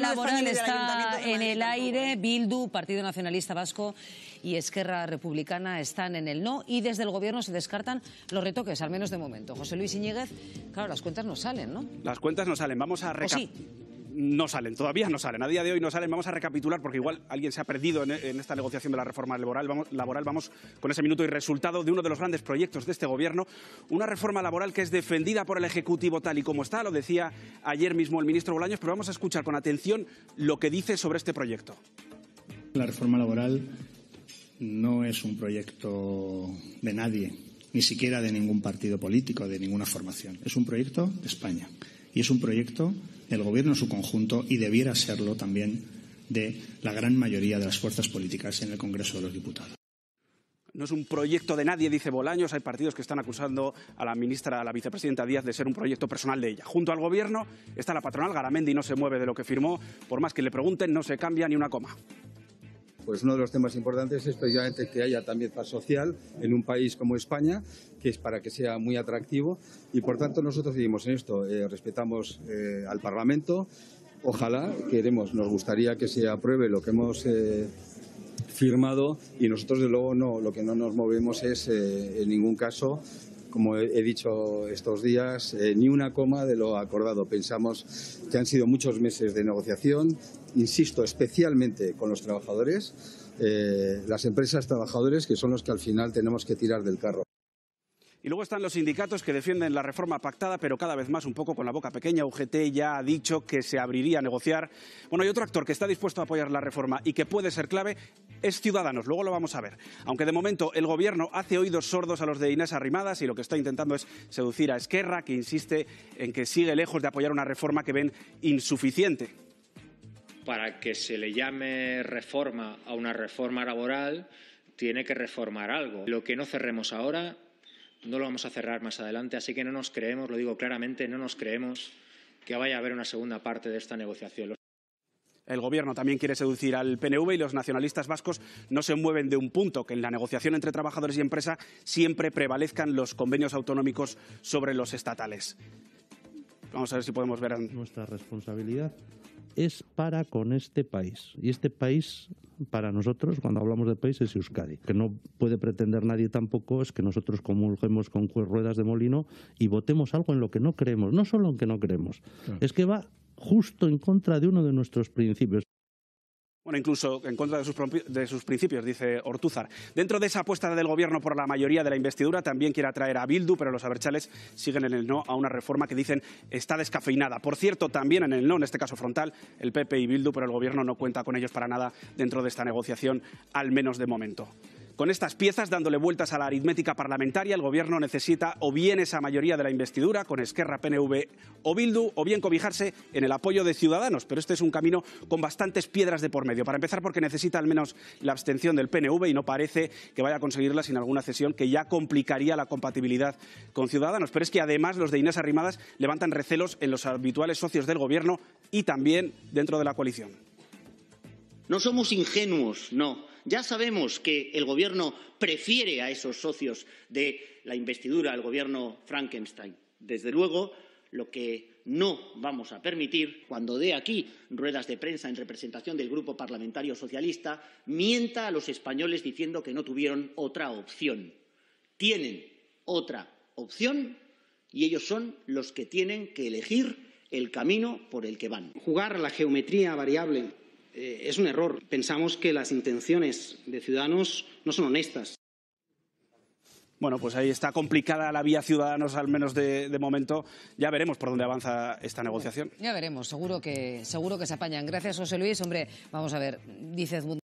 Laboral está en el aire. Bildu, Partido Nacionalista Vasco y Esquerra Republicana están en el no y desde el gobierno se descartan los retoques, al menos de momento. José Luis Iñiguez, claro, las cuentas no salen, ¿no? Las cuentas no salen. Vamos a ¿O reca- sí? No salen, todavía no salen. A día de hoy no salen. Vamos a recapitular porque igual alguien se ha perdido en, esta negociación de la reforma laboral. Vamos, laboral. Vamos con ese minuto y resultado de uno de los grandes proyectos de este gobierno. Una reforma laboral que es defendida por el Ejecutivo tal y como está. Lo decía ayer mismo el ministro Bolaños. Pero vamos a escuchar con atención lo que dice sobre este proyecto. La reforma laboral no es un proyecto de nadie, ni siquiera de ningún partido político, de ninguna formación. Es un proyecto de España y es un proyecto del Gobierno en su conjunto y debiera serlo también de la gran mayoría de las fuerzas políticas en el Congreso de los Diputados. No es un proyecto de nadie, dice Bolaños. Hay partidos que están acusando a la ministra, a la vicepresidenta Díaz, de ser un proyecto personal de ella. Junto al gobierno está la patronal. Garamendi no se mueve de lo que firmó. Por más que le pregunten, no se cambia ni una coma. Pues uno de los temas importantes es precisamente que haya también paz social en un país como España, que es para que sea muy atractivo. Y por tanto nosotros seguimos en esto. Eh, respetamos eh, al Parlamento. Ojalá, queremos, nos gustaría que se apruebe lo que hemos eh, firmado y nosotros, de luego, no, lo que no nos movemos es, en ningún caso, como he dicho estos días, eh, ni una coma de lo acordado. Pensamos que han sido muchos meses de negociación, insisto, especialmente con los trabajadores, eh, las empresas trabajadores, que son los que al final tenemos que tirar del carro. Y luego están los sindicatos que defienden la reforma pactada, pero cada vez más un poco con la boca pequeña. UGT ya ha dicho que se abriría a negociar. Bueno, hay otro actor que está dispuesto a apoyar la reforma y que puede ser clave, es Ciudadanos. Luego lo vamos a ver. Aunque de momento el Gobierno hace oídos sordos a los de Inés Arrimadas y lo que está intentando es seducir a Esquerra, que insiste en que sigue lejos de apoyar una reforma que ven insuficiente. para que se le llame reforma a una reforma laboral, tiene que reformar algo. Lo que no cerremos ahora, no lo vamos a cerrar más adelante, así que no nos creemos, lo digo claramente, no nos creemos que vaya a haber una segunda parte de esta negociación. El Gobierno también quiere seducir al PNV y los nacionalistas vascos no se mueven de un punto, que en la negociación entre trabajadores y empresa siempre prevalezcan los convenios autonómicos sobre los estatales. Vamos a ver si podemos ver. Nuestra responsabilidad es para con este país. Y este país, para nosotros, cuando hablamos de país, es Euskadi. Que no puede pretender nadie tampoco es que nosotros comulguemos con ruedas de molino y votemos algo en lo que no creemos. No solo en que no creemos, es que va justo en contra de uno de nuestros principios. Bueno, incluso en contra de sus, principios, dice Ortúzar. Dentro de esa apuesta del Gobierno por la mayoría de la investidura, también quiere atraer a Bildu, pero los aberchales siguen en el no a una reforma que dicen está descafeinada. Por cierto, también en el no, en este caso frontal, el PP y Bildu, pero el Gobierno no cuenta con ellos para nada dentro de esta negociación, al menos de momento. Con estas piezas, dándole vueltas a la aritmética parlamentaria, el Gobierno necesita o bien esa mayoría de la investidura con Esquerra, PNV o Bildu, o bien cobijarse en el apoyo de Ciudadanos. Pero este es un camino con bastantes piedras de por medio. Para empezar, porque necesita al menos la abstención del PNV y no parece que vaya a conseguirla sin alguna cesión que ya complicaría la compatibilidad con Ciudadanos. Pero es que además los de Inés Arrimadas levantan recelos en los habituales socios del Gobierno y también dentro de la coalición. No somos ingenuos, no ya sabemos que el Gobierno prefiere a esos socios de la investidura al Gobierno Frankenstein. Desde luego, lo que no vamos a permitir, cuando dé aquí ruedas de prensa en representación del Grupo Parlamentario Socialista, mienta a los españoles diciendo que no tuvieron otra opción. Tienen otra opción y ellos son los que tienen que elegir el camino por el que van. Jugar la geometría variable eh, es un error. Pensamos que las intenciones de Ciudadanos no son honestas. Bueno, pues ahí está complicada la vía Ciudadanos, al menos de, momento. Ya veremos por dónde avanza esta negociación. Ya veremos, seguro que, seguro que se apañan. Gracias, José Luis. Hombre, vamos a ver, dice Edmundo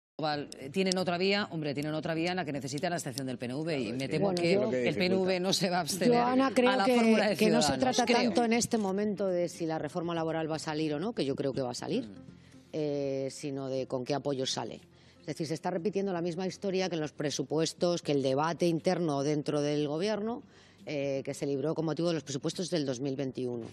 ¿Tienen otra vía? Hombre, tienen otra vía en la que necesita la abstención del PNV y me temo que el PNV no se va a abstener yo, Ana, creo a la que, fórmula de que no se trata creo. tanto en este momento de si la reforma laboral va a salir o no, que yo creo que va a salir. Eh, sino de con qué apoyo sale. Es decir, se está repitiendo la misma historia que en los presupuestos, que el debate interno dentro del Gobierno eh, que se libró con motivo de los presupuestos del 2021.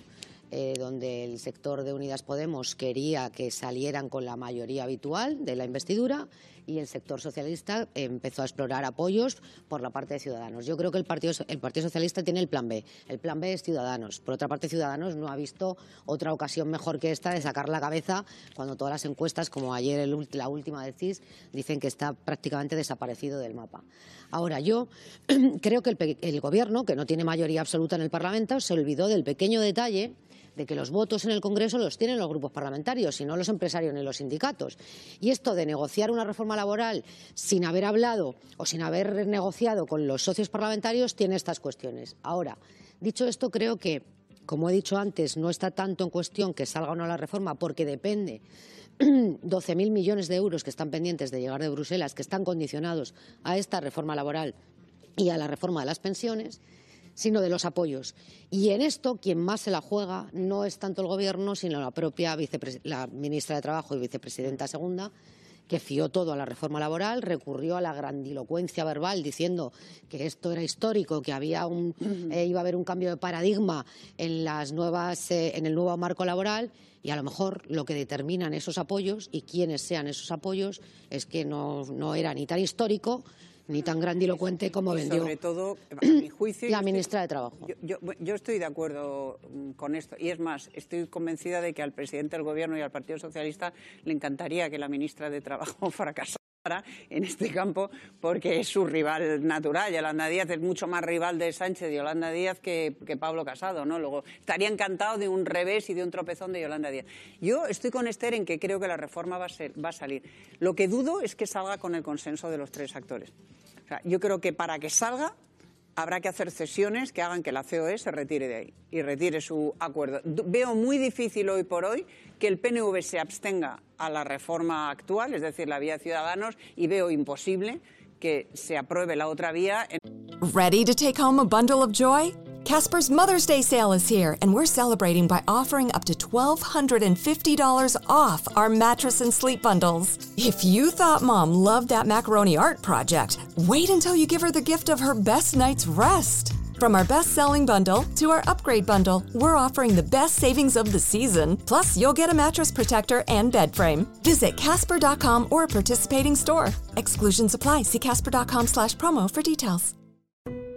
Eh, donde el sector de Unidas Podemos quería que salieran con la mayoría habitual de la investidura y el sector socialista empezó a explorar apoyos por la parte de Ciudadanos. Yo creo que el Partido, el Partido Socialista tiene el plan B. El plan B es Ciudadanos. Por otra parte, Ciudadanos no ha visto otra ocasión mejor que esta de sacar la cabeza cuando todas las encuestas, como ayer el, la última del CIS, dicen que está prácticamente desaparecido del mapa. Ahora, yo creo que el, el Gobierno, que no tiene mayoría absoluta en el Parlamento, se olvidó del pequeño detalle de que los votos en el Congreso los tienen los grupos parlamentarios y no los empresarios ni los sindicatos. Y esto de negociar una reforma laboral sin haber hablado o sin haber negociado con los socios parlamentarios tiene estas cuestiones. Ahora, dicho esto, creo que, como he dicho antes, no está tanto en cuestión que salga o no la reforma porque depende 12.000 millones de euros que están pendientes de llegar de Bruselas, que están condicionados a esta reforma laboral y a la reforma de las pensiones sino de los apoyos. Y en esto quien más se la juega no es tanto el Gobierno, sino la propia la ministra de Trabajo y vicepresidenta segunda, que fió todo a la reforma laboral, recurrió a la grandilocuencia verbal diciendo que esto era histórico, que había un, eh, iba a haber un cambio de paradigma en, las nuevas, eh, en el nuevo marco laboral y a lo mejor lo que determinan esos apoyos y quiénes sean esos apoyos es que no, no era ni tan histórico ni tan grandilocuente como vendió. Sobre todo, a mi juicio. la ministra de Trabajo. Yo, yo, estoy de acuerdo mm, con esto. Y es más, estoy convencida de que al presidente del Gobierno y al Partido Socialista le encantaría que la ministra de Trabajo fracasara en este campo porque es su rival natural. Yolanda Díaz es mucho más rival de Sánchez y Yolanda Díaz que, que, Pablo Casado, ¿no? Luego estaría encantado de un revés y de un tropezón de Yolanda Díaz. Yo estoy con Esther en que creo que la reforma va a, ser, va a salir. Lo que dudo es que salga con el consenso de los tres actores. O sea, yo creo que para que salga habrá que hacer cesiones que hagan que la COE se retire de ahí y retire su acuerdo. Veo muy difícil hoy por hoy que el PNV se abstenga a la reforma actual, es decir, la vía Ciudadanos, y veo imposible que se apruebe la otra vía. Ready to take home a bundle of joy? Casper's Mother's Day sale is here, and we're celebrating by offering up to $1,250 off our mattress and sleep bundles. If you thought mom loved that macaroni art project, wait until you give her the gift of her best night's rest. From our best selling bundle to our upgrade bundle, we're offering the best savings of the season. Plus, you'll get a mattress protector and bed frame. Visit Casper.com or a participating store. Exclusions apply. See Casper.com slash promo for details.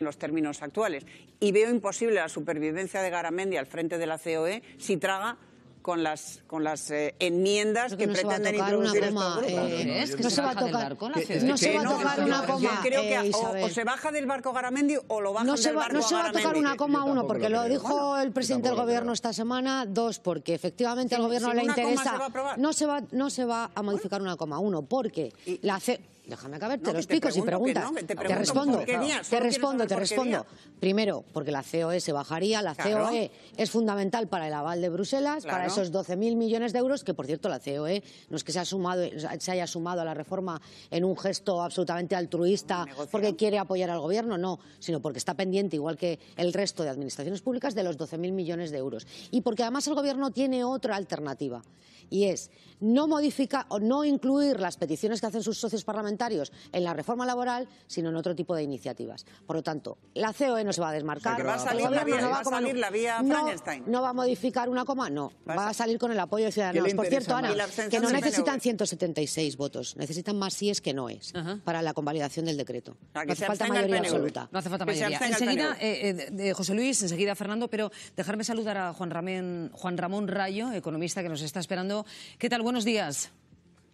En los términos actuales. Y veo imposible la supervivencia de Garamendi al frente de la COE si traga con las con las eh, enmiendas que, no se va a pretenden introducir coma, estos grupos. eh, es que no se va a tocar- Que- no se que va a tocar una coma, creo que eh, o- se baja del barco Garamendi o lo bajan No se, del va, barco no se va a tocar una coma uno, porque lo dijo Bueno, el presidente del gobierno esta semana. Dos, porque efectivamente al Sin- gobierno le una coma interesa. se va a aprobar. no, se va, no se va a modificar una coma uno, porque la C. Déjame acabar, No, te lo explico si preguntas. no, te respondo, te respondo, te respondo. Primero, porque la COE se bajaría. La Claro. COE es fundamental para el aval de Bruselas, para esos 12.000 millones de euros, que por cierto la COE no es que se, ha sumado, se haya sumado a la reforma en un gesto absolutamente altruista porque quiere apoyar al gobierno, no, sino porque está pendiente, igual que el resto de administraciones públicas, de los 12.000 millones de euros. Y porque además el gobierno tiene otra alternativa. Y es no modificar o no incluir las peticiones que hacen sus socios parlamentarios en la reforma laboral, sino en otro tipo de iniciativas. Por lo tanto, la COE no se va a desmarcar. que va a salir la vía- no va a salir la vía no- Frankenstein. No va a modificar una coma, no. Va a salir con el apoyo de ciudadanos. Por cierto, Ana, que no necesitan PNV. 176 votos, necesitan más síes que noes para la convalidación del decreto. sea, no hace falta mayoría absoluta. No hace falta mayoría. Enseguida, eh, eh, José Luis, enseguida Fernando, pero dejarme saludar a Juan Ramón, Juan Ramón Rayo, economista que nos está esperando. ¿Qué tal? Buenos días.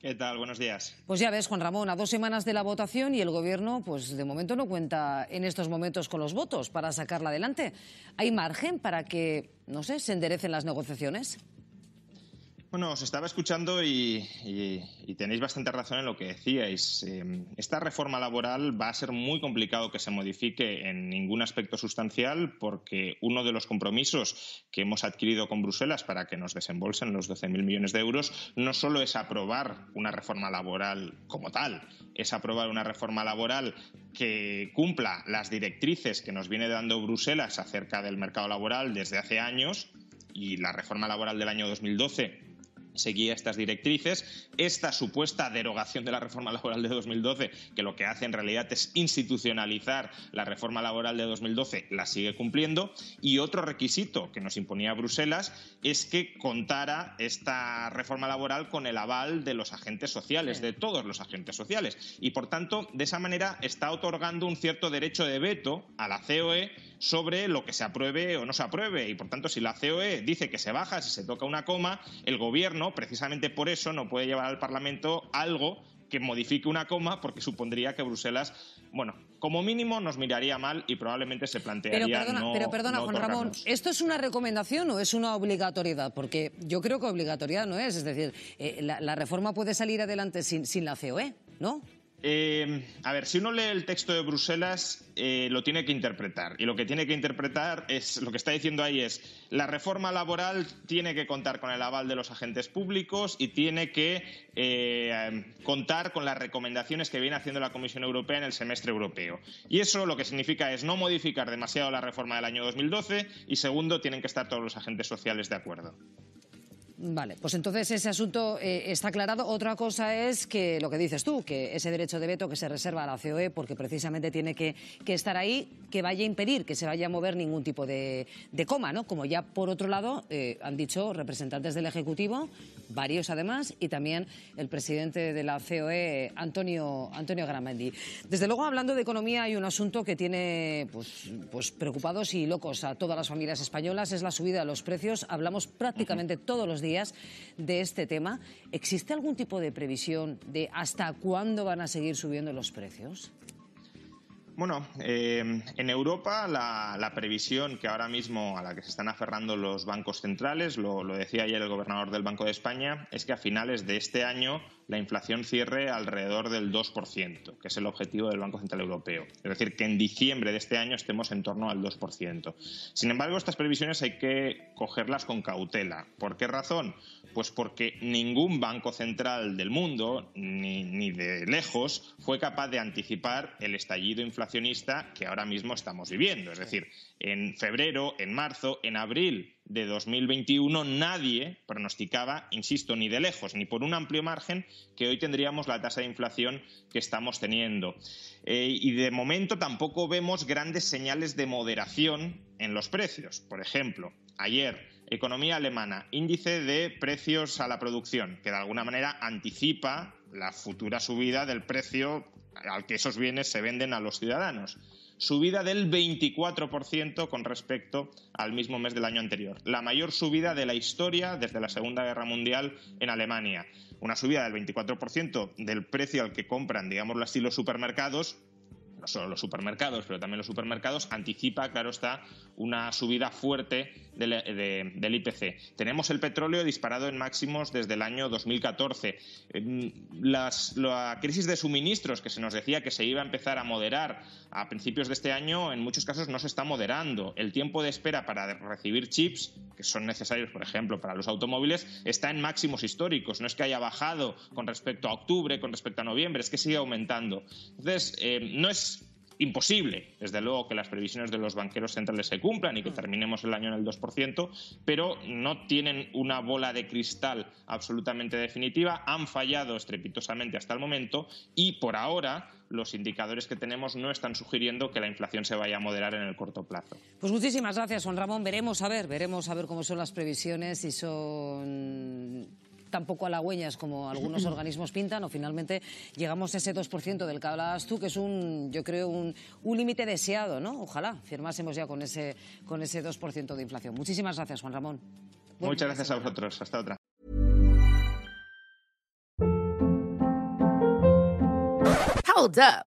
¿Qué tal? Buenos días. Pues ya ves, Juan Ramón, a dos semanas de la votación y el Gobierno, pues de momento no cuenta en estos momentos con los votos para sacarla adelante. ¿Hay margen para que, no sé, se enderecen las negociaciones? Bueno, os estaba escuchando y, y- y tenéis bastante razón en lo que decíais. Eh, esta reforma laboral va a ser muy complicado que se modifique en ningún aspecto sustancial porque uno de los compromisos que hemos adquirido con Bruselas para que nos desembolsen los 12.000 millones de euros no solo es aprobar una reforma laboral como tal, es aprobar una reforma laboral que cumpla las directrices que nos viene dando Bruselas acerca del mercado laboral desde hace años y la reforma laboral del año 2012 seguía estas directrices. Esta supuesta derogación de la reforma laboral de 2012, que lo que hace en realidad es institucionalizar la reforma laboral de 2012, la sigue cumpliendo. Y otro requisito que nos imponía Bruselas es que contara esta reforma laboral con el aval de los agentes sociales, de todos los agentes sociales. Y por tanto, de esa manera está otorgando un cierto derecho de veto a la COE sobre lo que se apruebe o no se apruebe. Y por tanto, si la COE dice que se baja, si se toca una coma, el gobierno, precisamente por eso, no puede llevar al Parlamento algo que modifique una coma porque supondría que Bruselas, bueno, como mínimo nos miraría mal y probablemente se plantearía Pero perdona, no, pero perdona no Juan Ramón. ¿esto es una recomendación o es una obligatoriedad? Porque yo creo que obligatoriedad no es. Es decir, eh, la, la reforma puede salir adelante sin, sin la COE, ¿no? Eh, a ver, si uno lee el texto de Bruselas, eh, lo tiene que interpretar. Y lo que tiene que interpretar es, lo que está diciendo ahí es, la reforma laboral tiene que contar con el aval de los agentes públicos y tiene que eh, contar con las recomendaciones que viene haciendo la Comisión Europea en el semestre europeo. Y eso lo que significa es no modificar demasiado la reforma del año 2012 y segundo, tienen que estar todos los agentes sociales de acuerdo. Vale, pues entonces ese asunto eh, está aclarado. Otra cosa es que lo que dices tú, que ese derecho de veto que se reserva a la COE, porque precisamente tiene que, que estar ahí, que vaya a impedir que se vaya a mover ningún tipo de, de coma, ¿no? Como ya por otro lado eh, han dicho representantes del Ejecutivo, varios además, y también el presidente de la COE, Antonio, Antonio Gramendi. Desde luego, hablando de economía, hay un asunto que tiene pues, pues preocupados y locos a todas las familias españolas, es la subida de los precios. Hablamos prácticamente todos los días de este tema. ¿Existe algún tipo de previsión de hasta cuándo van a seguir subiendo los precios? Bueno, eh, en Europa la, previsión que ahora mismo a la que se están aferrando los bancos centrales, lo decía ayer el gobernador del Banco de España, es que a finales de este año la inflación cierre alrededor del 2%, que es el objetivo del Banco Central Europeo. Es decir, que en diciembre de este año estemos en torno al 2%. Sin embargo, estas previsiones hay que cogerlas con cautela. ¿Por qué razón? Pues porque ningún banco central del mundo, ni, ni de lejos, fue capaz de anticipar el estallido inflacionista que ahora mismo estamos viviendo. Es decir, en febrero, en marzo, en abril de 2021 nadie pronosticaba, insisto, ni de lejos ni por un amplio margen que hoy tendríamos la tasa de inflación que estamos teniendo. Eh, y de momento tampoco vemos grandes señales de moderación en los precios. Por ejemplo, ayer economía alemana, índice de precios a la producción, que de alguna manera anticipa la futura subida del precio al que esos bienes se venden a los ciudadanos. Subida del 24% con respecto al mismo mes del año anterior. La mayor subida de la historia desde la Segunda Guerra Mundial en Alemania. Una subida del 24% del precio al que compran, digamos, así, los supermercados no solo los supermercados, pero también los supermercados, anticipa, claro está, una subida fuerte del, IPC. Tenemos el petróleo disparado en máximos desde el año 2014. Em, la crisis de suministros que se nos decía que se iba a empezar a moderar a principios de este año, en muchos casos no se está moderando. El tiempo de espera para recibir chips, que son necesarios, por ejemplo, para los automóviles, está en máximos históricos. No es que haya bajado con respecto a octubre, con respecto a noviembre, es que sigue aumentando. Entonces, em, no es imposible, desde luego, que las previsiones de los banqueros centrales se cumplan y que mm. terminemos el año en el 2%, pero no tienen una bola de cristal absolutamente definitiva, han fallado estrepitosamente hasta el momento y por ahora los indicadores que tenemos no están sugiriendo que la inflación se vaya a moderar en el corto plazo. Pues muchísimas gracias, Juan Ramón. Veremos a ver, veremos a ver cómo son las previsiones, si son tampoco halagüeñas como algunos organismos pintan, o finalmente llegamos a ese 2% del que hablabas tú, que es un, yo creo, un, un límite deseado, ¿no? Ojalá firmásemos ya con ese, con ese 2% de inflación. Muchísimas gracias, Juan Ramón. Muchas gracias a vosotros. Hasta otra. Hold up.